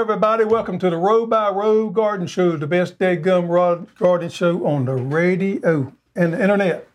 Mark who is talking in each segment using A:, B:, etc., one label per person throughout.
A: everybody. Welcome to the Row by Row Garden Show, the best dead gum rod garden show on the radio and the internet.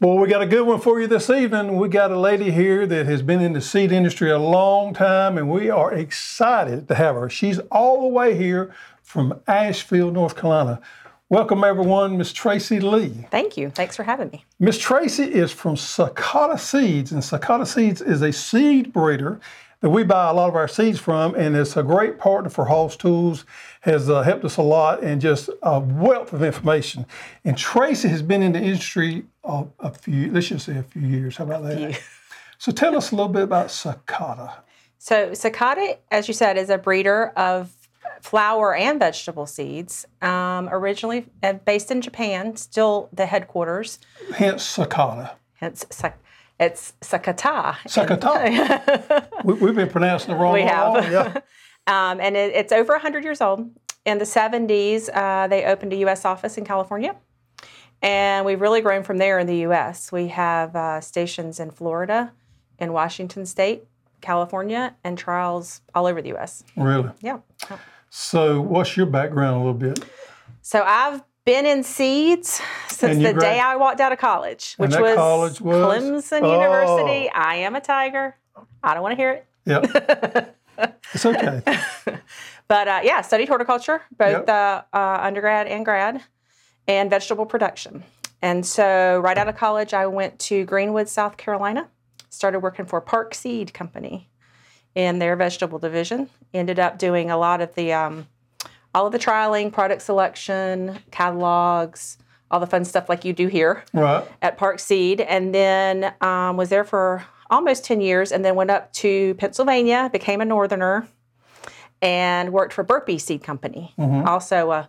A: Well, we got a good one for you this evening. We got a lady here that has been in the seed industry a long time, and we are excited to have her. She's all the way here from Asheville, North Carolina. Welcome, everyone, Miss Tracy Lee.
B: Thank you. Thanks for having me.
A: Miss Tracy is from Sakata Seeds, and Sakata Seeds is a seed breeder that we buy a lot of our seeds from, and it's a great partner for Hoss Tools. Has uh, helped us a lot and just a wealth of information. And Tracy has been in the industry a, a few, let's just say a few years. How about that? So tell us a little bit about Sakata.
B: So Sakata, as you said, is a breeder of flower and vegetable seeds. Um, originally uh, based in Japan, still the headquarters.
A: Hence Sakata.
B: Hence Sak- it's Sakata.
A: Sakata. we, have been pronouncing it wrong.
B: We have.
A: Yeah.
B: um, and it, it's over 100 years old. In the 70s, uh, they opened a U.S. office in California. And we've really grown from there in the U.S. We have uh, stations in Florida, in Washington State, California, and trials all over the U.S.
A: Really?
B: Yeah.
A: So, what's your background a little bit?
B: So, I've been in seeds since the day I walked out of college, which was,
A: college was,
B: Clemson
A: oh.
B: University. I am a tiger. I don't want to hear it.
A: Yep. it's okay.
B: but uh, yeah, studied horticulture, both
A: Yep.
B: uh, uh, undergrad and grad, and vegetable production. And so, right out of college, I went to Greenwood, South Carolina. Started working for Park Seed Company in their vegetable division. Ended up doing a lot of the um, all of the trialing, product selection, catalogs, all the fun stuff like you do here
A: Right.
B: at Park Seed, and then um, was there for almost 10 years, and then went up to Pennsylvania, became a Northerner, and worked for Burpee Seed Company, also a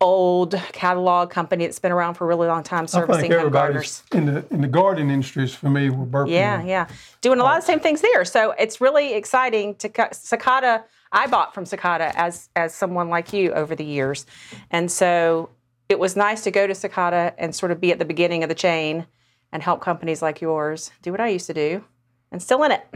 B: old catalog company that's been around for a really long time, servicing home gardeners.
A: in the in the garden industry is familiar with burpee.
B: Yeah, yeah, doing a lot of the same things there. So it's really exciting to cut Sakata. I bought from Sakata as as someone like you over the years, and so it was nice to go to Sakata and sort of be at the beginning of the chain and help companies like yours do what I used to do, and still in it.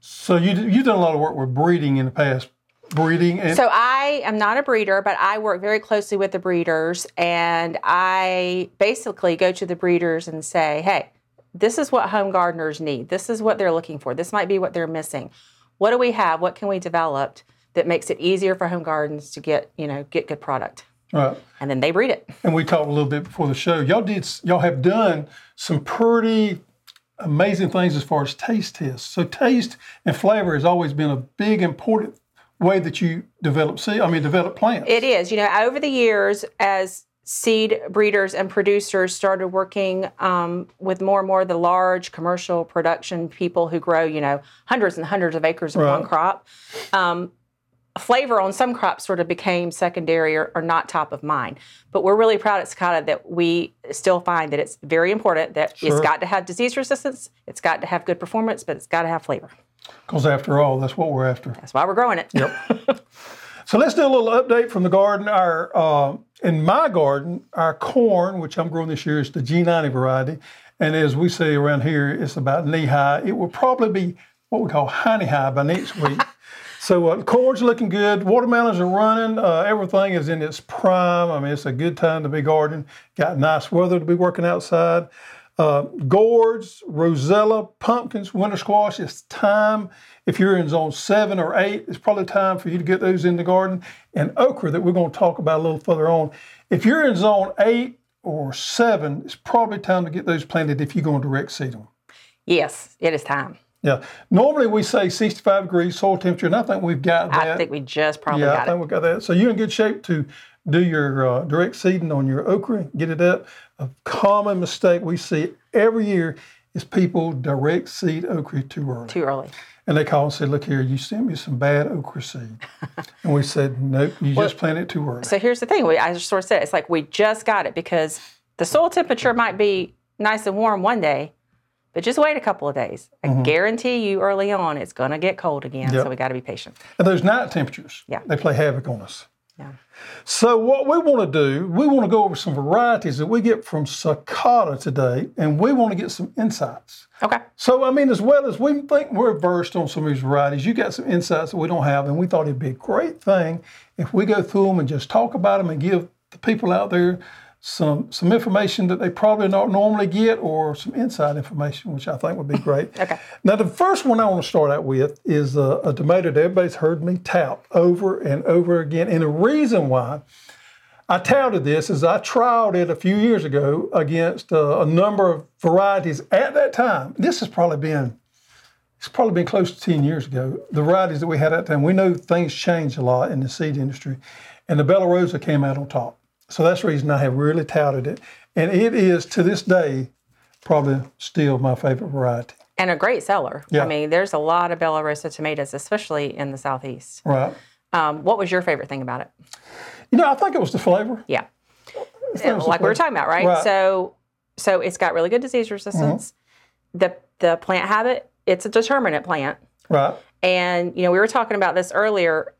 A: So you you've done a lot of work with breeding in the past, breeding and
B: So I am not a breeder, but I work very closely with the breeders, and I basically go to the breeders and say, "Hey, this is what home gardeners need. This is what they're looking for. This might be what they're missing. What do we have? What can we develop that makes it easier for home gardens to get you know get good product?"
A: right.
B: And then they breed it.
A: And we talked a little bit before the show. Y'all did y'all have done some pretty amazing things as far as taste tests. So taste and flavor has always been a big important way that you develop seed. I mean develop plants.
B: It is. You know, over the years, as seed breeders and producers started working um, with more and more of the large commercial production people who grow, you know, hundreds and hundreds of acres of one crop, um, flavor on some crops sort of became secondary or, or not top of mind. But we're really proud at Sakata that we still find that it's very important that
A: Sure.
B: it's got to have disease resistance, it's got to have good performance, but it's got to have flavor.
A: Because after all, that's what we're after.
B: That's why we're growing it.
A: Yep. So let's do a little update from the garden. Our uh, in my garden, our corn, which I'm growing this year, is the G90 variety, and as we say around here, it's about knee high. It will probably be what we call honey high by next week. so uh, corn's looking good. Watermelons are running. Uh, everything is in its prime. I mean, it's a good time to be gardening. Got nice weather to be working outside. Uh, gourds, rosella, pumpkins, winter squash. It's time. If you're in zone seven or eight, it's probably time for you to get those in the garden. And okra, that we're going to talk about a little further on. If you're in zone eight or seven, it's probably time to get those planted if you're going to direct seed them.
B: Yes, it is time.
A: Yeah. Normally we say 65 degrees soil temperature, and I think we've got that.
B: I think we just probably
A: yeah, I
B: got it.
A: think we got that. So you're in good shape to do your uh, direct seeding on your okra, get it up. A common mistake we see every year is people direct seed okra too early.
B: Too early.
A: And they call and say, look here, you sent me some bad okra seed. and we said, nope, you just planted it too early.
B: So here's the thing. We, I just sort of said it's like we just got it because the soil temperature might be nice and warm one day, but just wait a couple of days. I mm-hmm. guarantee you early on it's going to get cold again.
A: Yep.
B: So we got to be patient.
A: And those night temperatures,
B: Yeah.
A: they play havoc on us.
B: Yeah.
A: So what we want to do, we want to go over some varieties that we get from Sakata today, and we want to get some insights.
B: Okay.
A: So I mean, as well as we think we're versed on some of these varieties, you got some insights that we don't have, and we thought it'd be a great thing if we go through them and just talk about them and give the people out there some some information that they probably don't normally get, or some inside information, which I think would be great.
B: Okay.
A: Now, the first one I want to start out with is a, a tomato that everybody's heard me tout over and over again. And the reason why I touted this is I trialed it a few years ago against uh, a number of varieties at that time. This has probably been it's probably been close to 10 years ago. The varieties that we had at that time, we know things change a lot in the seed industry. And the Bella Rosa came out on top. So that's the reason I have really touted it. And it is to this day probably still my favorite variety.
B: And a great seller.
A: Yeah.
B: I mean, there's a lot of Bella Rosa tomatoes, especially in the southeast.
A: Right.
B: Um, what was your favorite thing about it?
A: You know, I think it was the flavor.
B: Yeah.
A: think it was the
B: like we were talking about, right?
A: Right.
B: So so it's got really good disease resistance. The the plant habit, it's a determinate plant.
A: Right.
B: And you know, we were talking about this earlier.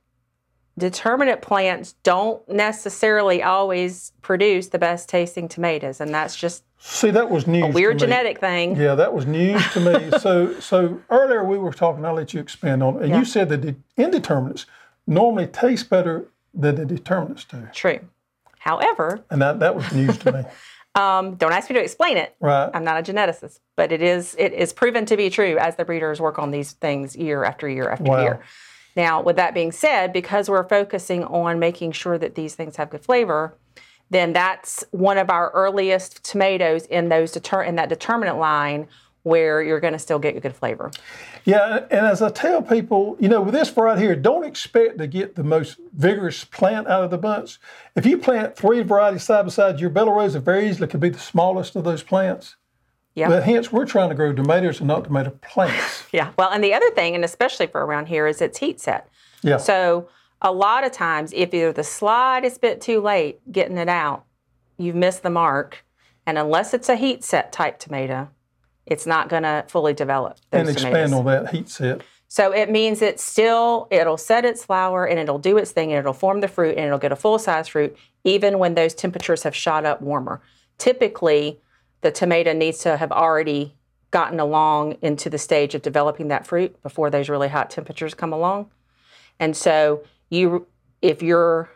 B: Determinate plants don't necessarily always produce the best tasting tomatoes, and that's just
A: See, that was news.
B: weird
A: to me.
B: genetic thing.
A: Yeah, that was news to me. so, so earlier we were talking. I'll let you expand on it. And
B: Yeah.
A: you said that the indeterminates normally taste better than the determinants do,
B: True. However,
A: and that that was news to me.
B: um, don't ask me to explain it.
A: Right.
B: I'm not a geneticist, but it is it is proven to be true as the breeders work on these things year after year after
A: Wow.
B: year. Now, with that being said, because we're focusing on making sure that these things have good flavor, then that's one of our earliest tomatoes in those deter- in that determinant line where you're going to still get good flavor.
A: Yeah, and as I tell people, you know, with this variety here, don't expect to get the most vigorous plant out of the bunch. If you plant three varieties side by side, your Bella Rosa very easily could be the smallest of those plants.
B: Yeah.
A: But hence, we're trying to grow tomatoes and not tomato plants.
B: Yeah. Well, and the other thing, and especially for around here, is it's heat set.
A: Yeah.
B: So a lot of times, if either the slide slightest bit too late getting it out, you've missed the mark. And unless it's a heat set type tomato, it's not going to fully develop
A: and expand
B: tomatoes.
A: on that heat set.
B: So it means it's still, it'll set its flower and it'll do its thing and it'll form the fruit and it'll get a full size fruit even when those temperatures have shot up warmer. Typically, the tomato needs to have already gotten along into the stage of developing that fruit before those really hot temperatures come along. And so you if you're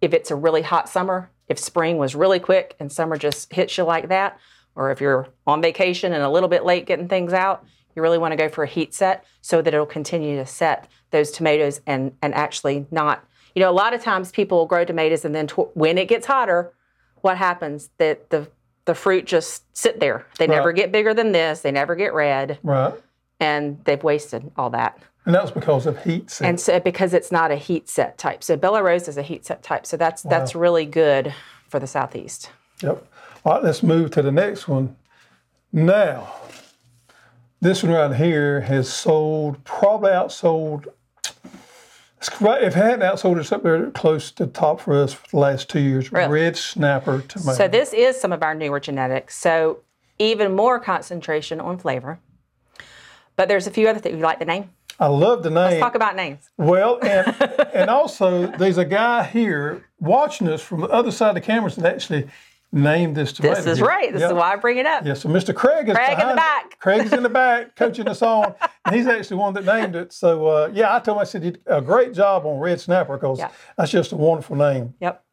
B: if it's a really hot summer, if spring was really quick and summer just hits you like that, or if you're on vacation and a little bit late getting things out, you really want to go for a heat set so that it'll continue to set those tomatoes and and actually not. You know, a lot of times people will grow tomatoes and then when it gets hotter, what happens? That the the fruit just sit there. They never get bigger than this. They never get red,
A: Right.
B: and they've wasted all that.
A: And that's because of heat set.
B: And so because it's not a heat set type. So Bella Rose is a heat set type. So that's that's really good for the southeast.
A: Yep. All right, let's move to the next one. Now, this one right here has sold, probably outsold. It's right- If it hadn't outsold, it's up there close to top for us for the last two years.
B: Really?
A: Red snapper tomato.
B: So this is some of our newer genetics. So even more concentration on flavor. But there's a few other things. You like the name?
A: I love the name.
B: Talk about names.
A: Well, and and also there's a guy here watching us from the other side of the cameras that actually named this tomato.
B: This is
A: here.
B: right. This
A: Yep.
B: is why I bring it up.
A: Yeah, so Mr. Craig is
B: Craig in the back.
A: Craig's in the back coaching us on, and he's actually one that named it. So uh, yeah, I told him I said you did a great job on Red Snapper because
B: Yeah.
A: that's just a wonderful name.
B: Yep.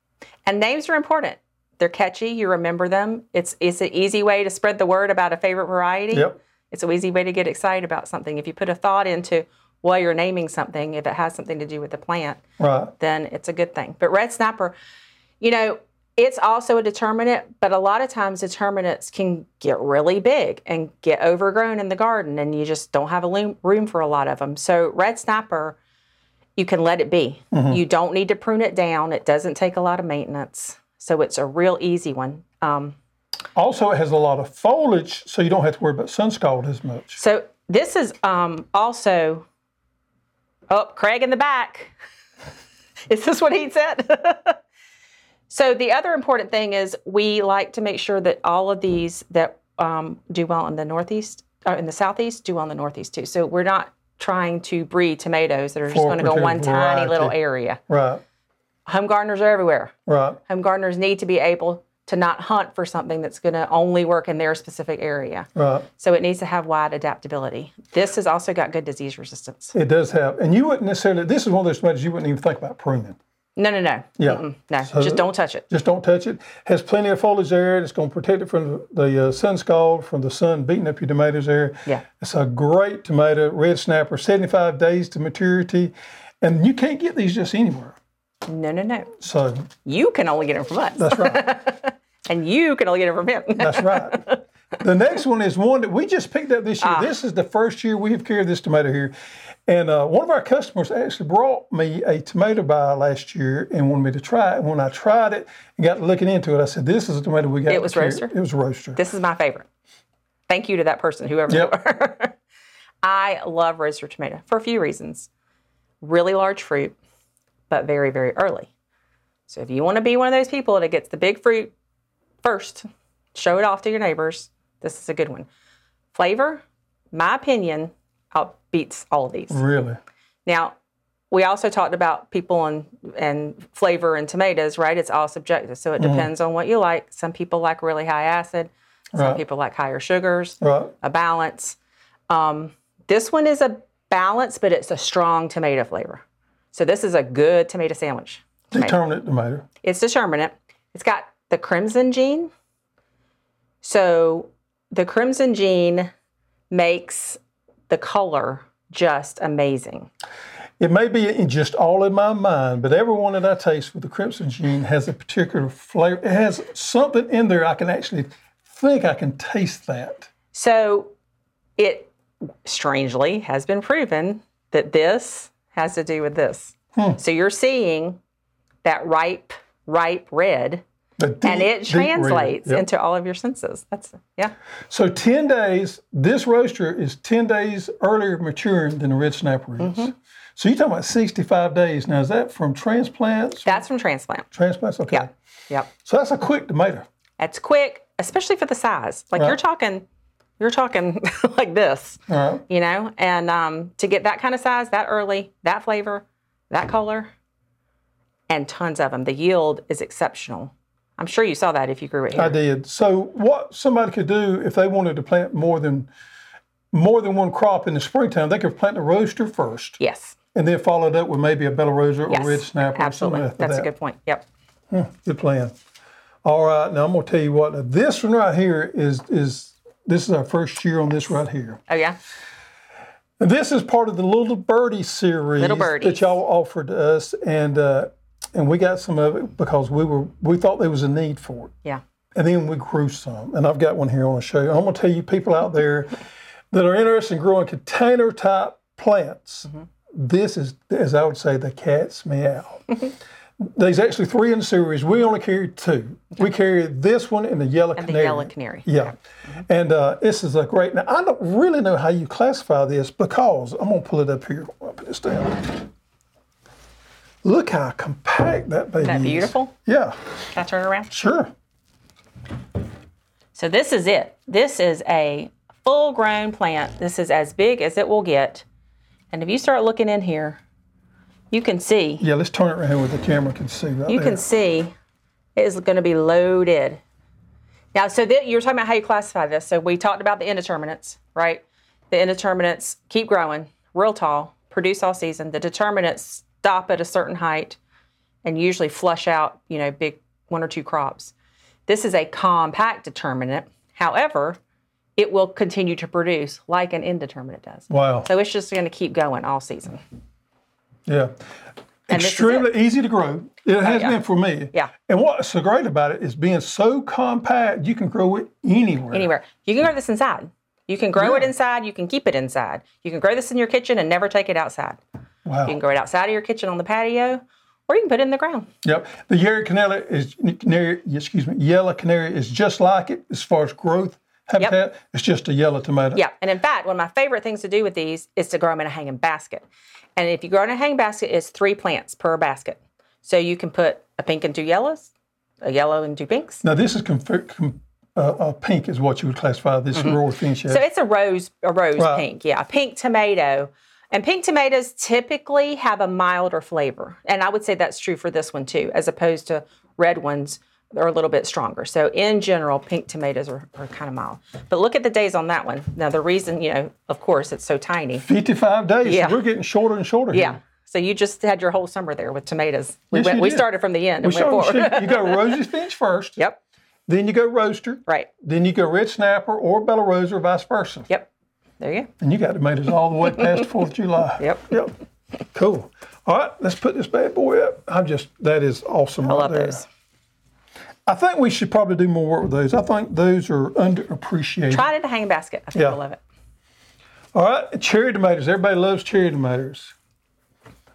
B: And names are important. They're catchy. You remember them. It's it's an easy way to spread the word about a favorite variety.
A: Yep.
B: It's an easy way to get excited about something. If you put a thought into why you're naming something, if it has something to do with the plant,
A: Right.
B: then it's a good thing. But red snapper, you know, it's also a determinant, but a lot of times determinants can get really big and get overgrown in the garden, and you just don't have a loom, room for a lot of them. So red snapper, you can let it be. You don't need to prune it down. It doesn't take a lot of maintenance, so it's a real easy one. Um,
A: Also, it has a lot of foliage, so you don't have to worry about sun scald as much.
B: So this is um, also. Oh, Craig in the back. is this what he said? so the other important thing is we like to make sure that all of these that um, do well in the northeast, or in the southeast, do well in the northeast too. So we're not trying to breed tomatoes that are just going to go one
A: particular
B: tiny little area.
A: Right.
B: home gardeners are everywhere.
A: Right.
B: Home gardeners need to be able to not hunt for something that's going to only work in their specific area.
A: Right.
B: So it needs to have wide adaptability. This has also got good disease resistance.
A: It does have, and you wouldn't necessarily. This is one of those tomatoes you wouldn't even think about pruning.
B: No, no, no.
A: Yeah.
B: Mm-mm, no, just don't touch it.
A: Just don't touch it. Has plenty of foliage there. It's going to protect it from the, uh, sun scald, from the sun beating up your tomatoes there.
B: Yeah.
A: It's a great tomato, red snapper, 75 days to maturity. And you can't get these just anywhere.
B: No, no, no.
A: So
B: You can only get them from us.
A: that's right.
B: and you can only get them from him.
A: that's right. The next one is one that we just picked up this year. This is the first year we have carried this tomato here. And uh, one of our customers actually brought me a tomato buy last year and wanted me to try it. And when I tried it and got looking into it, I said, "This is a tomato we got."
B: It was
A: carry."
B: Roadster?
A: It was Roadster.
B: this is my favorite. Thank you to that person, whoever
A: Yep.
B: they were. I love Roadster tomato for a few reasons. Really large fruit, but very, very early. So if you want to be one of those people that gets the big fruit first, show it off to your neighbors, this is a good one. Flavor, my opinion, outbeats all of these.
A: Really.
B: Now, we also talked about people and and flavor and tomatoes, right? It's all subjective, so it depends on what you like. Some people like really high acid. Some
A: Right.
B: people like higher sugars.
A: Right.
B: A balance. Um, this one is a balance, but it's a strong tomato flavor. So this is a good tomato sandwich. Tomato.
A: Determinate tomato.
B: It's determinate. It's got the crimson gene. So the crimson gene makes the color just amazing.
A: It may be just all in my mind, but every one that I taste with the crimson gene has a particular flavor. It has something in there I can actually think I can taste that.
B: So it strangely has been proven that this has to do with this. Hmm. So you're seeing that ripe, ripe red,
A: The
B: and it translates
A: Yep.
B: into all of your senses. That's yeah.
A: So 10 days, this Roadster is 10 days earlier maturing than the red snapper is.
B: Mm-hmm.
A: So you're talking about 65 days. Now, is that from transplants?
B: That's from transplant.
A: Transplants? Okay.
B: Yeah. Yep.
A: So that's a quick tomato.
B: It's quick, especially for the size. Like you're talking, you're talking like this,
A: right.
B: you know. And um, to get that kind of size, that early, that flavor, that color, and tons of them. The yield is exceptional. I'm sure you saw that if you grew it here.
A: I did. So what somebody could do if they wanted to plant more than more than one crop in the springtime, they could plant the Roadster first
B: yes.
A: and then follow it up with maybe a Bella Rosa or
B: Yes.
A: red snapper or
B: Absolutely. That's
A: that.
B: a good point. Yep.
A: Good plan. All right, now I'm gonna tell you what. This one right here is is this is our first year on this right here.
B: Oh yeah.
A: And this is part of the Little Birdie series
B: Little
A: that y'all offered to us, and uh, and we got some of it because we were we thought there was a need for it,
B: Yeah.
A: and then we grew some. And I've got one here I want to show you. I'm gonna tell you people out there that are interested in growing container type plants.
B: Mm-hmm.
A: This is, as I would say, the cat's meow. There's actually three in the series. We only carry two. We carry this one and the yellow
B: And the
A: canary.
B: yellow canary.
A: Yeah. And uh, this is a great. Now, I don't really know how you classify this because I'm going to pull it up here. I'll put this down. Look how compact that baby
B: Isn't that
A: is.
B: beautiful?
A: Yeah,
B: Can I turn it around?
A: sure.
B: So this is it. This is a full grown plant. This is as big as it will get. And if you start looking in here, you can see,
A: Yeah, let's turn it around where the camera can see right
B: you
A: there.
B: can see it is going to be loaded. Now, so that you're talking about how you classify this. So we talked about the indeterminates, right? The indeterminates keep growing, real tall, produce all season. The determinants stop at a certain height and usually flush out, you know, big one or two crops. This is a compact determinant. However, it will continue to produce like an indeterminate does.
A: Wow.
B: So it's just going to keep going all season.
A: Yeah.
B: And
A: Extremely easy to grow. It oh, has
B: yeah.
A: been for me.
B: Yeah.
A: And what's so great about it is being so compact, you can grow it anywhere.
B: Anywhere. You can grow this inside. You can grow it inside. You can keep it inside. You can grow this in your kitchen and never take it outside.
A: Wow.
B: You can grow it outside of your kitchen on the patio, or you can put it in the ground.
A: Yep. The yellow canary is canary, excuse me, yellow canary is just like it as far as growth habitat. It's just a yellow tomato.
B: Yeah. And in fact, one of my favorite things to do with these is to grow them in a hanging basket. And if you grow in a hanging basket, it's three plants per basket. So you can put a pink and two yellows, a yellow and two pinks.
A: Now this is conf- com- uh, uh, pink is what you would classify this Rosy Finch as.
B: Mm-hmm. So it's a rose, a rose
A: Right.
B: pink, yeah, a pink tomato. And pink tomatoes typically have a milder flavor. And I would say that's true for this one too, as opposed to red ones that are a little bit stronger. So in general, pink tomatoes are, are kind of mild. But look at the days on that one. Now the reason, you know, of course, it's so tiny.
A: 55 days.
B: Yeah.
A: We're getting shorter and shorter.
B: Yeah.
A: Here.
B: So you just had your whole summer there with tomatoes. We
A: Yes,
B: went. We started from the end and
A: We
B: went
A: started-
B: forward.
A: you go Rosy Finch first.
B: yep.
A: Then you go Roadster.
B: Right.
A: Then you go red snapper or Bella Rosa or vice versa.
B: Yep. There you go.
A: And you got tomatoes all the way past 4th of July.
B: Yep.
A: Yep. Cool. All right, let's put this bad boy up. I'm just, that is awesome
B: I
A: right
B: love
A: there.
B: those.
A: I think we should probably do more work with those. I think those are underappreciated.
B: Try it in a hanging basket. I think
A: Yeah.
B: you'll love it.
A: All right, cherry tomatoes. Everybody loves cherry tomatoes.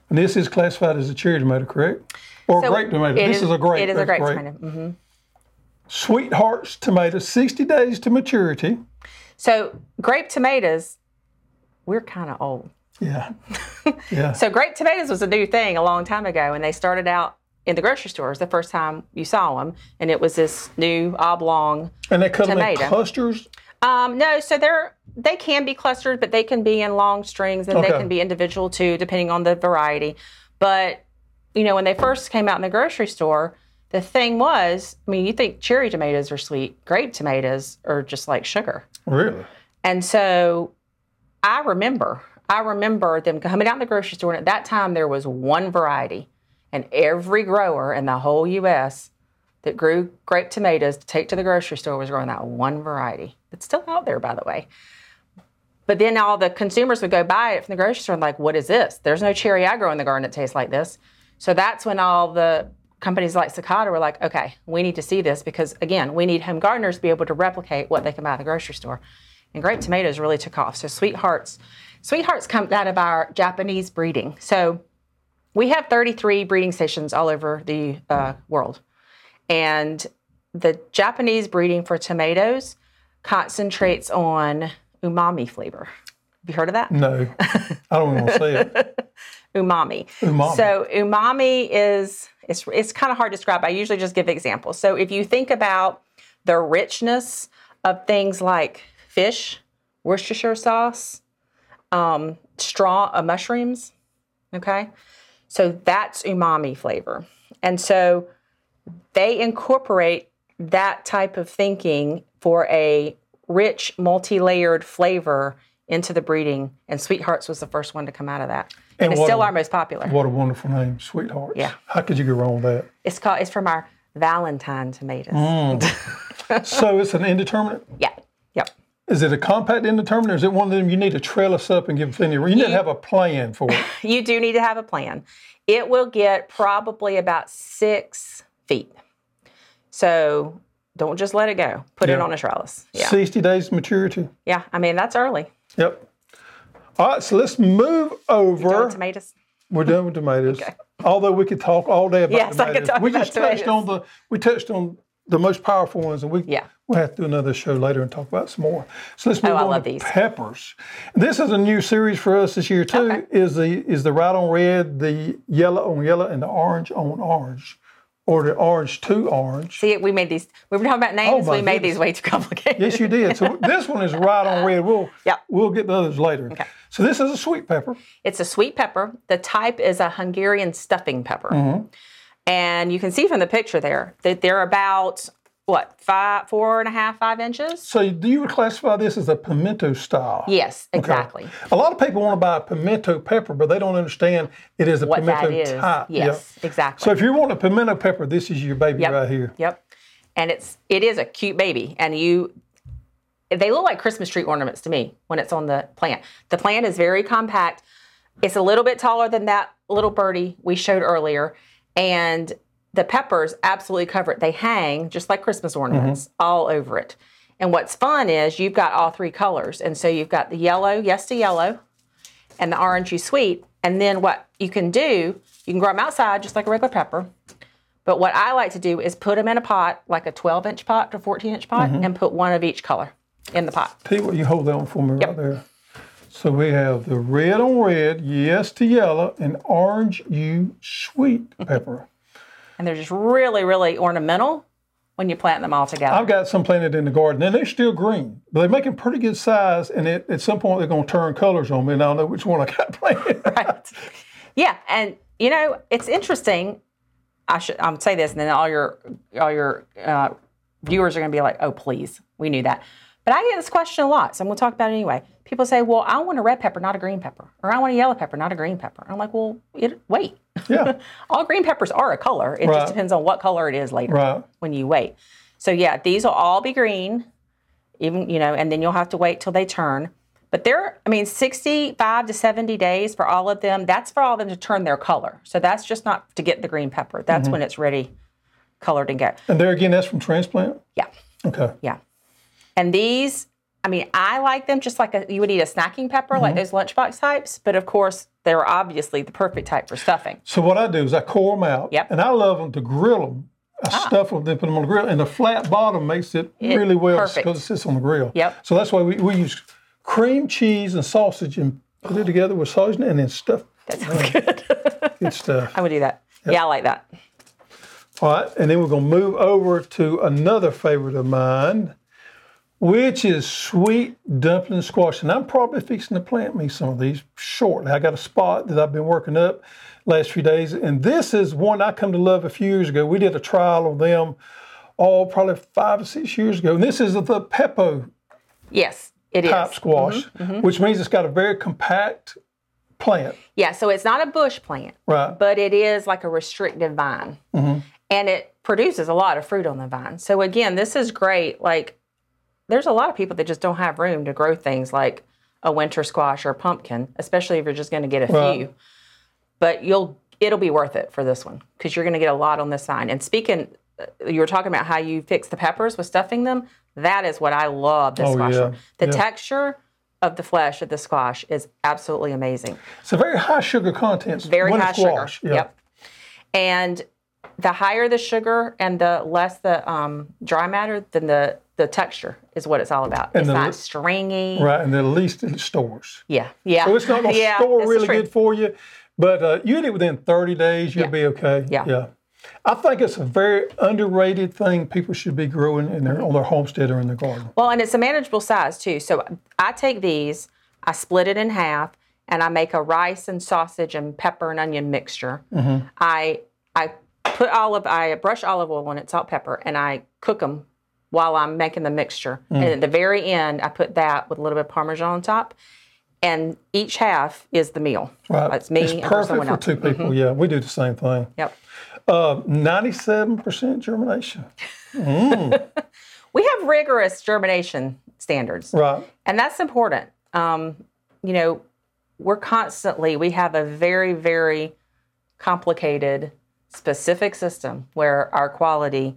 A: And this is classified as a cherry tomato, correct? Or
B: So
A: grape tomato. This is, a grape.
B: It is a grape
A: grape.
B: tomato. Mhm.
A: Sweethearts tomatoes, 60 days to maturity.
B: So grape tomatoes, we're kind of old.
A: Yeah. Yeah.
B: So grape tomatoes was a new thing a long time ago, and they started out in the grocery stores the first time you saw them, and it was this new oblong.
A: and they come in clusters.
B: Um, no, so they're they can be clustered, but they can be in long strings, and they can be individual too, depending on the variety. But you know, when they first came out in the grocery store, the thing was, I mean, you think cherry tomatoes are sweet, grape tomatoes are just like sugar.
A: Really?
B: And so I remember, I remember them coming out in the grocery store, and at that time there was one variety, and every grower in the whole U.S. that grew grape tomatoes to take to the grocery store was growing that one variety. It's still out there, by the way. But then all the consumers would go buy it from the grocery store and like, what is this? There's no cherry I grow in the garden that tastes like this. So that's when all the companies like Sakata were like, okay, we need to see this because again, we need home gardeners to be able to replicate what they can buy at the grocery store. And grape tomatoes really took off. So sweethearts, sweethearts come out of our Japanese breeding. So we have 33 breeding stations all over the uh, world. And the Japanese breeding for tomatoes concentrates on umami flavor. Have you heard of that?
A: No. I don't even want to say it.
B: umami.
A: Umami.
B: So umami is it's it's kind of hard to describe. I usually just give examples. So if you think about the richness of things like fish, Worcestershire sauce, um, straw uh, mushrooms, okay, so that's umami flavor, and so they incorporate that type of thinking for a rich, multi-layered flavor into the breeding. And Sweethearts was the first one to come out of that, and,
A: And
B: it's still
A: a-
B: our most popular.
A: What a wonderful name, Sweethearts.
B: Yeah.
A: How could you go wrong with that?
B: It's called. It's from our Valentine tomatoes.
A: Mm. so it's an indeterminate.
B: Yeah. Yep.
A: Is it a compact indeterminate, or is it one of them you need to trellis up and give plenty? Of, You need to have a plan for it.
B: You do need to have a plan. It will get probably about six feet. So don't just let it go. Put it on a trellis. Yeah.
A: 60 days maturity.
B: Yeah. I mean, that's early.
A: Yep. All right, so let's move over.
B: Doing tomatoes.
A: We're done with tomatoes. okay. Although we could talk all day about
B: Yes, I
A: tomatoes.
B: could talk
A: we
B: about
A: just touched on the we touched on the most powerful ones, and we
B: Yeah.
A: we'll have to do another show later and talk about some more. So let's oh, move
B: Oh, I
A: on
B: love
A: to
B: these.
A: peppers. This is a new series for us this year too.
B: Okay.
A: Is the is the red on red, the yellow on yellow, and the orange on orange, or the orange to orange.
B: See, we made these. We were talking about names.
A: Oh,
B: we made
A: goodness.
B: these way too complicated.
A: Yes, you did. So this one is right on red. We'll
B: Yep.
A: we'll get the others later.
B: Okay.
A: So this is a sweet pepper.
B: It's a sweet pepper. The type is a Hungarian stuffing pepper.
A: Mm-hmm.
B: And you can see from the picture there that they're about, what, five, four and a half, five inches?
A: So do you classify this as a pimento style?
B: Yes, exactly. Okay.
A: A lot of people want to buy a pimento pepper, but they don't understand it is a
B: What
A: pimento
B: that is.
A: type.
B: Yes,
A: Yeah.
B: exactly.
A: So if you want a pimento pepper, this is your baby
B: Yep.
A: right here.
B: Yep. And it's it is a cute baby. And you they look like Christmas tree ornaments to me when it's on the plant. The plant is very compact. It's a little bit taller than that little birdie we showed earlier. And the peppers absolutely cover it. They hang just like Christmas ornaments mm-hmm. all over it. And what's fun is you've got all three colors. And so you've got the yellow, yes to yellow, and the orangey sweet. And then what you can do, you can grow them outside just like a regular pepper. But what I like to do is put them in a pot, like a 12 inch pot to 14 inch pot, mm-hmm. and put one of each color in the pot.
A: You what, you hold that one for me right there. So we have the red on red, yes to yellow, and orange you sweet pepper.
B: And they're just really, really ornamental, when you plant them all together.
A: I've got some planted in the garden, and they're still green, but they're making pretty good size. And it, at some point, they're going to turn colors on me, and I don't know which one I got planted.
B: right. Yeah, and you know it's interesting. I should I'm say this, and then all your all your uh, viewers are going to be like, "Oh, please, we knew that." But I get this question a lot, so I'm going to talk about it anyway. People say, "Well, I want a red pepper, not a green pepper," or "I want a yellow pepper, not a green pepper." I'm like, "Well, it, wait.
A: Yeah,
B: all green peppers are a color. It
A: Right.
B: just depends on what color it is later
A: right.
B: when you wait." So yeah, these will all be green, even you know, and then you'll have to wait till they turn. But they're, I mean, 65 to 70 days for all of them. That's for all of them to turn their color. So that's just not to get the green pepper. That's
A: Mm-hmm.
B: when it's ready, colored and get.
A: And there again, that's from transplant.
B: Yeah,
A: Okay.
B: yeah. And these, I mean, I like them just like a, you would eat a snacking pepper, like
A: Mm-hmm.
B: those lunchbox types. But of course, they're obviously the perfect type for stuffing.
A: So what I do is I core them out,
B: Yep. Ah.
A: and I love them to grill them. I stuff them, then put them on the grill, and the flat bottom makes it, really well because it sits on the grill.
B: Yep.
A: So that's why we, we use cream cheese and sausage and put it together with sausage and then stuff.
B: That sounds good.
A: Good stuff.
B: I would do that. Yeah, I like that.
A: All right, and then we're going to move over to another favorite of mine, which is sweet dumpling squash. And I'm probably fixing to plant me some of these shortly. I got a spot that I've been working up last few days, and this is one I come to love a few years ago. We did a trial of them, all probably five or six years ago. And this is the Pepo
B: Yes, it is.
A: type squash,
B: Mm-hmm,
A: which means it's got a very compact plant,
B: Yeah, so it's not a bush plant.
A: right?
B: but it is like a restrictive vine. And it produces a lot of fruit on the vine. So, again, this is great. Like, there's a lot of people that just don't have room to grow things like a winter squash or pumpkin, especially if you're just going to get a
A: Right.
B: few. But you'll, it'll be worth it for this one because you're going to get a lot on this vine. And speaking, uh, you were talking about how you fix the peppers with stuffing them. That is what I love. This
A: Oh,
B: squash.
A: yeah.
B: The
A: Yeah.
B: texture of the flesh of the squash is absolutely amazing.
A: It's a very high sugar content.
B: Very high
A: squash.
B: sugar. Yep. And the higher the sugar and the less the um, dry matter, then the the texture is what it's all about. it's
A: the-
B: not stringy.
A: Right, and at least it stores.
B: Yeah, yeah.
A: So it's not going to
B: yeah,
A: store really good for you, but uh, you eat it within 30 days, you'll
B: Yeah.
A: be okay.
B: Yeah.
A: Yeah. I think it's a very underrated thing people should be growing in their, on their homestead or in their garden.
B: Well, and it's a manageable size too. So I take these, I split it in half, and I make a rice and sausage and pepper and onion mixture.
A: Mm-hmm.
B: I I put olive, I brush olive oil on it, salt, pepper, and I cook them while I'm making the mixture.
A: Mm.
B: And at the very end, I put that with a little bit of Parmesan on top. And each half is the meal.
A: Right.
B: It's me
A: It's
B: and
A: perfect
B: someone
A: for
B: else.
A: two people. Yeah, we do the same thing.
B: Yep.
A: Uh, 97% germination.
B: We have rigorous germination standards.
A: Right.
B: And that's important. Um, you know, we're constantly, we have a very, very complicated, specific system where our quality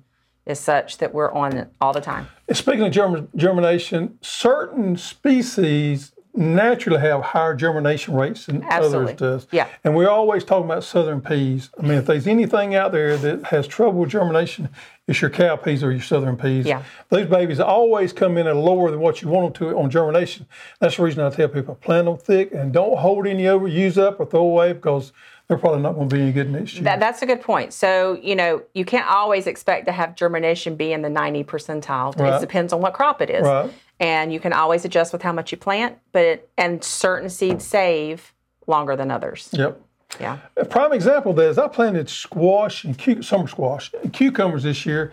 B: is such that we're on it all the time.
A: And Speaking of germ- germination, certain species naturally have higher germination rates than
B: Absolutely.
A: others does.
B: Yeah.
A: And we're always talking about southern peas. I mean, if there's anything out there that has trouble with germination, it's your cow peas or your southern peas.
B: Yeah.
A: Those babies always come in at lower than what you want them to on germination. That's the reason I tell people plant them thick and don't hold any over, use up or throw away because they're probably not going to be any good next year.
B: That, that's a good point. So, you know, you can't always expect to have germination be in the 90 percentile.
A: Right.
B: It depends on what crop it is.
A: Right.
B: And you can always adjust with how much you plant, but it, and certain seeds save longer than others.
A: yep.
B: Yeah.
A: A prime example of that is I planted squash and cu- summer squash and cucumbers this year,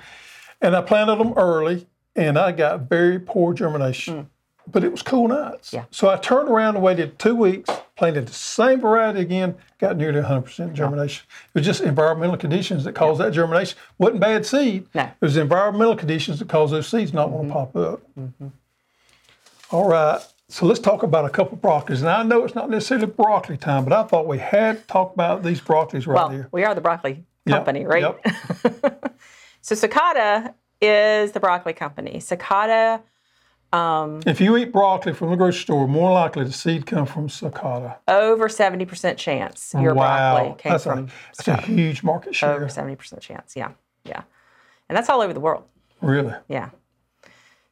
A: and I planted them early, and I got very poor germination. Hmm. But it was cool nights.
B: Yeah.
A: So I turned around and waited two weeks, planted the same variety again, got nearly 100% germination. It was just environmental conditions that caused that germination. wasn't bad seed.
B: No.
A: It was environmental conditions that caused those seeds not want to mm-hmm. pop up. Mm-hmm. All right. So let's talk about a couple of broccolis. Now I know it's not necessarily broccoli time, but I thought we had to talk about these broccolis right
B: Well,
A: here.
B: we are the broccoli
A: Yep,
B: company, right?
A: yep.
B: So Sakata is the broccoli company. Sakata, Um,
A: if you eat broccoli from the grocery store, more likely the seed come from Sakata.
B: over 70% chance your broccoli came
A: that's,
B: from
A: a, that's a huge market share.
B: over 70% chance. Yeah. Yeah. And that's all over the world.
A: Really.
B: Yeah.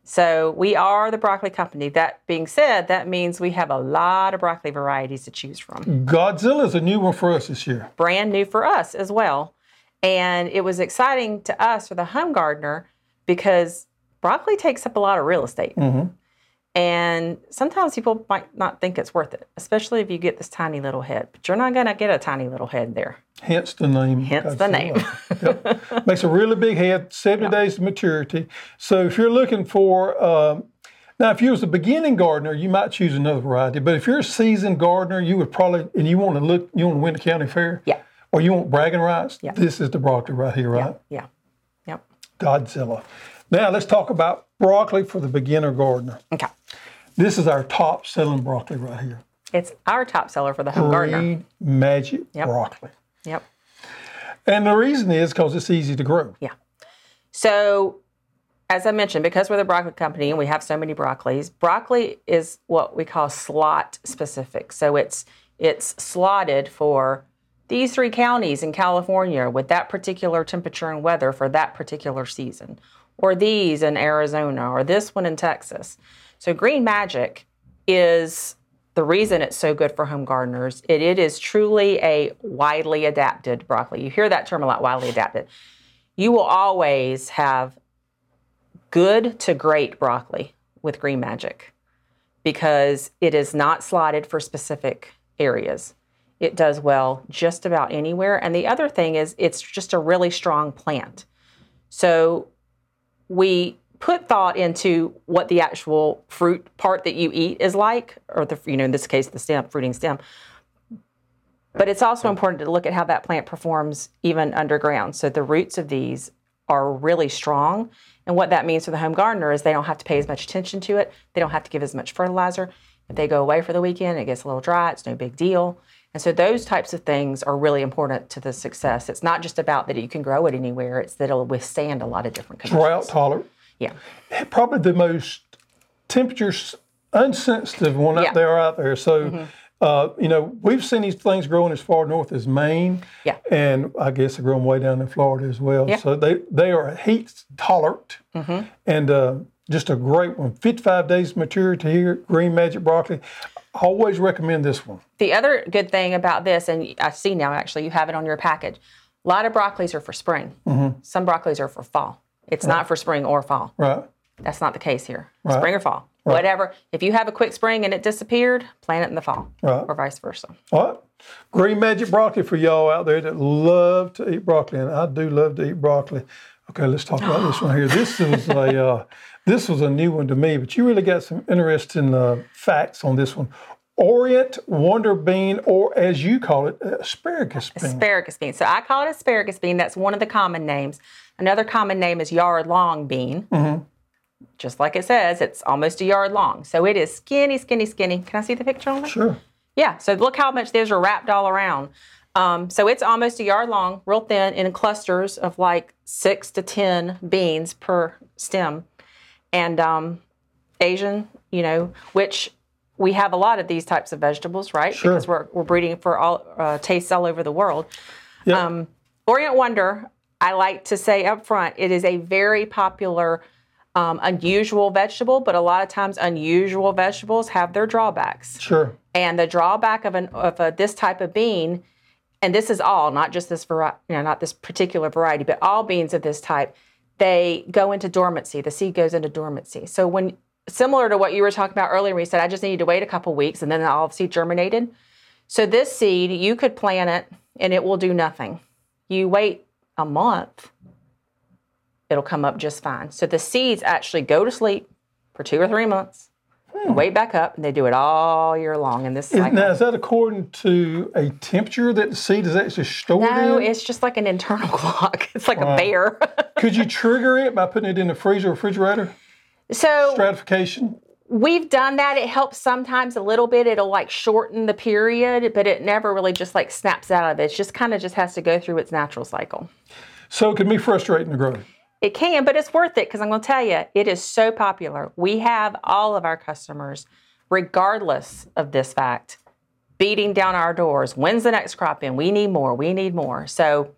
B: So we are the broccoli company. That being said, that means we have a lot of broccoli varieties to choose from.
A: Godzilla is a new one for us this year.
B: Brand new for us as well. And it was exciting to us for the home gardener because broccoli takes up a lot of real estate.
A: Mhm.
B: And sometimes people might not think it's worth it, especially if you get this tiny little head. But you're not going to get a tiny little head there.
A: Hence the name.
B: Hence the name.
A: Yep. Makes a really big head, 70 days to maturity. So if you're looking for, um, now if you was a beginning gardener, you might choose another variety. But if you're a seasoned gardener, you would probably, and you want to look, you want to win the county fair,
B: Yeah.
A: or you want bragging rights,
B: Yeah.
A: this is the broccoli right here, right?
B: Yeah. Yep.
A: Godzilla. Now let's talk about broccoli for the beginner gardener.
B: Okay.
A: This is our top selling broccoli right here.
B: It's our top seller for the home gardener.
A: Green Magic
B: Yep.
A: broccoli.
B: Yep.
A: And the reason is because it's easy to grow.
B: Yeah. So, as I mentioned, because we're the broccoli company and we have so many broccolis, broccoli is what we call slot specific. So it's it's slotted for these three counties in California with that particular temperature and weather for that particular season, or these in Arizona, or this one in Texas. So Green Magic is the reason it's so good for home gardeners. It, it is truly a widely adapted broccoli. You hear that term a lot, widely adapted you will always have good to great broccoli with Green Magic because it is not slotted for specific areas. It does well just about anywhere. And the other thing is, it's just a really strong plant. So we put thought into what the actual fruit part that you eat is like, or the, you know, in this case, the stem, fruiting stem. But it's also important to look at how that plant performs even underground. So the roots of these are really strong. And what that means for the home gardener is they don't have to pay as much attention to it. They don't have to give as much fertilizer. If they go away for the weekend, it gets a little dry, it's no big deal. And so those types of things are really important to the success. It's not just about that you can grow it anywhere, it's that it'll withstand a lot of different conditions.
A: Drought tolerant.
B: Yeah.
A: Probably the most temperature unsensitive one
B: Yeah. Mm-hmm.
A: out there out there. So, uh, you know, we've seen these things growing as far north as Maine.
B: Yeah.
A: And I guess they're growing way down in Florida as well.
B: Yeah. Mm-hmm.
A: So they, they are heat tolerant and uh, just a great one. 55 days maturity here, green magic broccoli. Always recommend this one.
B: The other good thing about this, and I see now actually you have it on your package, a lot of broccolis are for spring. Some broccolis are for fall. It's not for spring or fall.
A: Right.
B: That's not the case here. Spring or fall. Whatever. If you have a quick spring and it disappeared, plant it in the fall.
A: Right.
B: Or vice versa.
A: What? Green magic broccoli for y'all out there that love to eat broccoli, and I do love to eat broccoli. Okay, let's talk about this one here. This is a uh, this was a new one to me, but you really got some interesting uh, facts on this one. Orient wonder bean, or as you call it, asparagus bean.
B: Asparagus bean. So I call it asparagus bean. That's one of the common names. Another common name is yard long bean. Mm-hmm. Just like it says, it's almost a yard long. So it is skinny, skinny, skinny. Can I see the picture on that?
A: Sure.
B: Yeah, so look how much those are wrapped all around. Um, so it's almost a yard long, real thin, in clusters of like six to 10 beans per stem. And um, Asian, you know, which we have a lot of these types of vegetables, right?
A: Sure.
B: Because we're, we're breeding for all uh, tastes all over the world.
A: Yeah.
B: Um, Orient Wonder, I like to say up front, it is a very popular, um, unusual vegetable, but a lot of times unusual vegetables have their drawbacks.
A: Sure.
B: And the drawback of an of a, this type of bean, and this is all, not just this variety, you know, not this particular variety, but all beans of this type, they go into dormancy. The seed goes into dormancy. So when similar to what you were talking about earlier, you said I just need to wait a couple weeks and then all the seed germinated. So this seed, you could plant it and it will do nothing. You wait a month, it'll come up just fine. So the seeds actually go to sleep for two or three months, and wait back up, and they do it all year long in this
A: Is,
B: cycle.
A: now, is that according to a temperature that the seed is actually stored
B: No,
A: in?
B: it's just like an internal clock. It's like a bear.
A: Could you trigger it by putting it in the freezer or refrigerator?
B: so
A: Stratification?
B: we've done that. It helps sometimes a little bit. It'll like shorten the period, but it never really just like snaps out of it. It just kind of just has to go through its natural cycle.
A: So it can be frustrating to grow.
B: It can, but it's worth it because I'm going to tell you, it is so popular. We have all of our customers, regardless of this fact, beating down our doors. When's the next crop in? We need more. We need more. So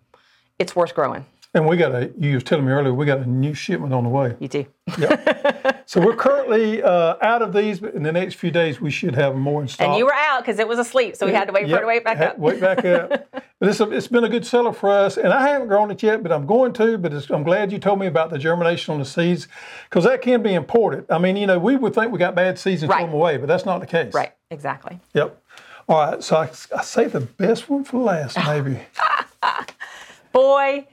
B: it's worth growing.
A: And we got a, you was telling me earlier, we got a new shipment on the way.
B: You do.
A: So we're currently uh, out of these, but in the next few days, we should have more in stock.
B: And you were out because it was asleep, so we had to wait for it to wake back up.
A: Wait back up. But it's, a, it's been a good seller for us, and I haven't grown it yet, but I'm going to. But it's, I'm glad you told me about the germination on the seeds, because that can be important. I mean, you know, we would think we got bad seeds and
B: Right.
A: throw them away, but that's not the case.
B: Right, exactly.
A: Yep. All right. So I, I say the best one for last, maybe.
B: Boy,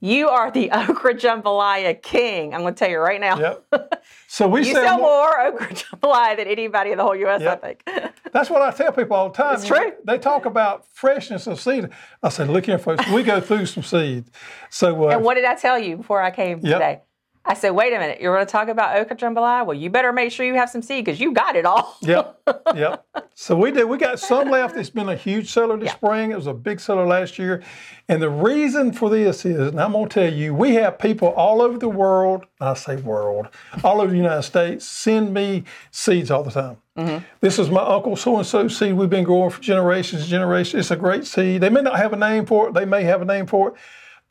B: you are the okra jambalaya king. I'm going to tell you right now.
A: Yep. So we
B: You
A: sell,
B: sell
A: more.
B: more okra jambalaya than anybody in the whole U.S.
A: Yep.
B: I think.
A: That's what I tell people all the time.
B: It's true.
A: They talk about freshness of seed. I said, look here, folks. We go through some seed. So uh,
B: And what did I tell you before I came
A: Yep.
B: today? I said, wait a minute, you're going to talk about okra jambalaya? Well, you better make sure you have some seed because you got it all.
A: Yep, yep. So we did. We got some left. It's been a huge seller this
B: Yeah.
A: spring. It was a big seller last year, and the reason for this is, and I'm going to tell you, we have people all over the world. I say world, all over the United States, send me seeds all the time.
B: Mm-hmm.
A: This is my uncle so and so seed we've been growing for generations and generations. It's a great seed. They may not have a name for it. They may have a name for it.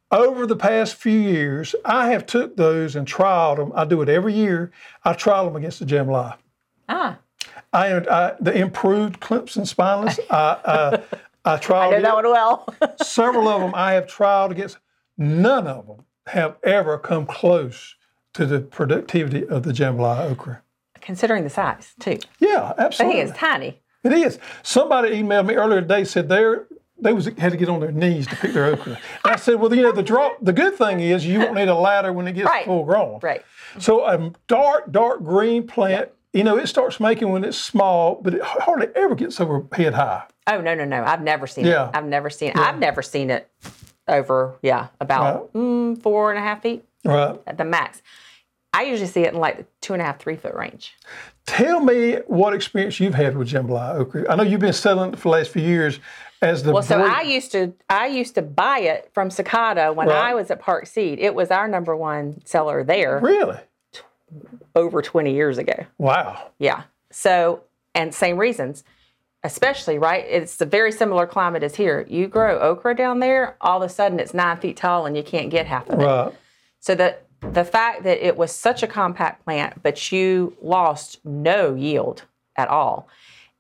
A: Over the past few years, I have took those and trialed them. I do it every year. I trial them against the jambalaya.
B: Ah,
A: I, I the improved Clemson spineless. I I, I tried
B: I know that one well.
A: several of them. I have trialed against. None of them have ever come close to the productivity of the jambalaya okra.
B: Considering the size, too.
A: Yeah,
B: I
A: absolutely.
B: think it's tiny.
A: It is. Somebody emailed me earlier today said they're they was had to get on their knees to pick their okra. And I said, well, you know, the draw. The good thing is you won't need a ladder when it gets
B: Right.
A: full grown.
B: Right.
A: So a dark, dark green plant. You know, it starts making when it's small, but it hardly ever gets over head high.
B: Oh, no, no, no. I've never seen
A: Yeah.
B: it. I've never seen it. I've never seen it over, yeah, about mm, four and a half feet
A: Right.
B: at the max. I usually see it in like the two and a half, three foot range.
A: Tell me what experience you've had with jambalaya okra. I know you've been selling it for the last few years as the
B: Well, so
A: breed-
B: I used to I used to buy it from Sakata when
A: Right.
B: I was at Park Seed. It was our number one seller there
A: really
B: over 20 years ago.
A: wow.
B: Yeah. So, and same reasons, especially, right? It's a very similar climate as here. You grow okra down there, all of a sudden it's nine feet tall and you can't get half of it.
A: Right.
B: So the the fact that it was such a compact plant, but you lost no yield at all,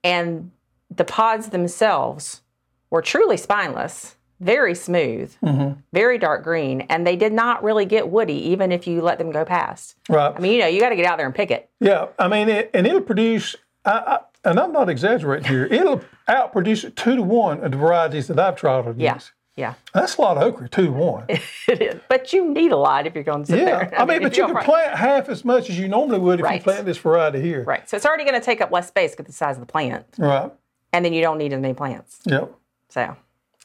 B: and the pods themselves were truly spineless, very smooth, mm-hmm. very dark green, and they did not really get woody, even if you let them go past.
A: Right.
B: I mean, you know, you got to get out there and pick it.
A: Yeah, I mean, it, and it'll produce. I, I, and I'm not exaggerating here. It'll outproduce two to one of the varieties that I've tried against.
B: Yeah, yeah,
A: That's a lot of okra, two to one.
B: it is. But you need a lot if you're going to sit
A: Yeah,
B: there.
A: I mean,
B: if
A: but you can
B: right-
A: plant half as much as you normally would if you plant this variety here.
B: Right. So it's already going to take up less space with the size of the plant,
A: Right.
B: and then you don't need as many plants.
A: Yep.
B: So.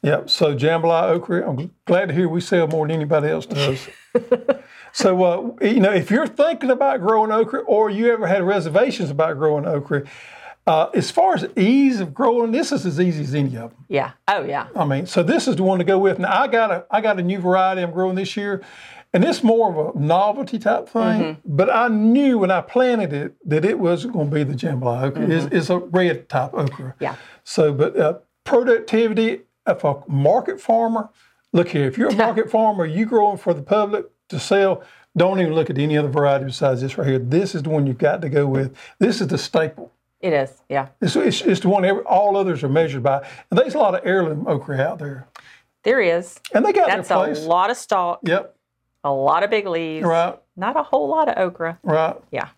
A: Yep. So jambalaya okra, I'm glad to hear we sell more than anybody else does. so, uh, you know, if you're thinking about growing okra or you ever had reservations about growing okra, uh, as far as ease of growing, this is as easy as any of them.
B: Yeah. Oh, yeah.
A: I mean, so this is the one to go with. Now, I got a I got a new variety I'm growing this year, and it's more of a novelty type thing. But I knew when I planted it that it was going to be the jambalaya okra. It's, it's a red type okra.
B: Yeah.
A: So, but uh, productivity, of a market farmer, look here, if you're a market farmer, you growing for the public to sell, don't even look at any other variety besides this right here. This is the one you've got to go with. This is the staple.
B: It is. Yeah.
A: It's, it's, it's the one every, all others are measured by. And there's a lot of heirloom okra out there.
B: There is.
A: And they got
B: That's
A: their
B: a lot of stalk,
A: Yep,
B: a lot of big leaves,
A: right,
B: not a whole lot of okra.
A: right.
B: Yeah.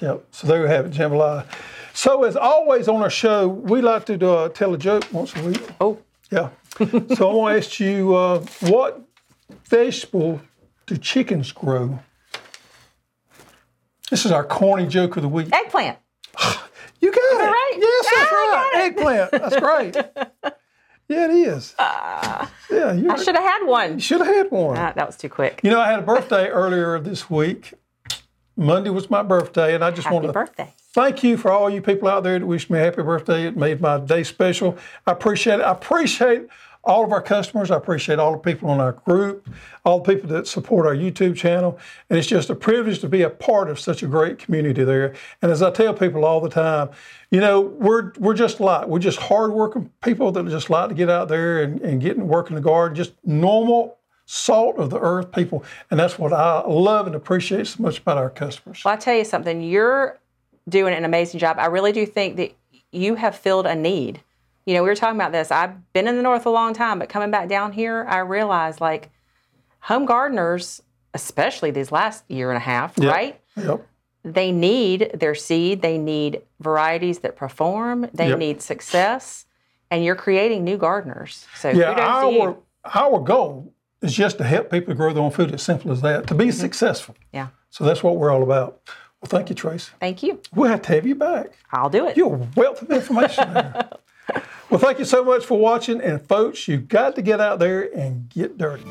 A: Yep. So there we have it, jambalaya. So as always on our show, we like to do, uh, tell a joke once a week.
B: Oh,
A: Yeah. so I want to ask you, uh, what vegetable do chickens grow? This is our corny joke of the week.
B: eggplant.
A: You got it.
B: right?
A: Yes, that's
B: Ah, I
A: right. Eggplant. That's great. yeah, it is. yeah, you
B: I should have had one.
A: You should have had one.
B: Ah, that was too quick.
A: You know, I had a birthday earlier this week. Monday was my birthday, and I just want to
B: birthday.
A: thank you for all you people out there that wished me a happy birthday. It made my day special. I appreciate it. I appreciate all of our customers. I appreciate all the people on our group, all the people that support our YouTube channel. And it's just a privilege to be a part of such a great community there. And as I tell people all the time, you know, we're we're just like we're just hardworking people that just like to get out there and, and get and work in the garden, just normal salt of the earth people. And that's what I love and appreciate so much about our customers.
B: Well, I tell you something, you're doing an amazing job. I really do think that you have filled a need. You know, we were talking about this. I've been in the north a long time, but coming back down here, I realized like home gardeners, especially these last year and a half,
A: Yep.
B: right?
A: Yep.
B: They need their seed, they need varieties that perform, they
A: Yep.
B: need success, and you're creating new gardeners. So
A: Yeah,
B: kudos to you.
A: our our goal is just to help people grow their own food. As simple as that. To be mm-hmm. successful.
B: Yeah.
A: So that's what we're all about. Well, thank you, Tracy.
B: Thank you.
A: We'll have to have you back.
B: I'll do it.
A: You're a wealth of information there. well, thank you so much for watching. And folks, you've got to get out there and get dirty.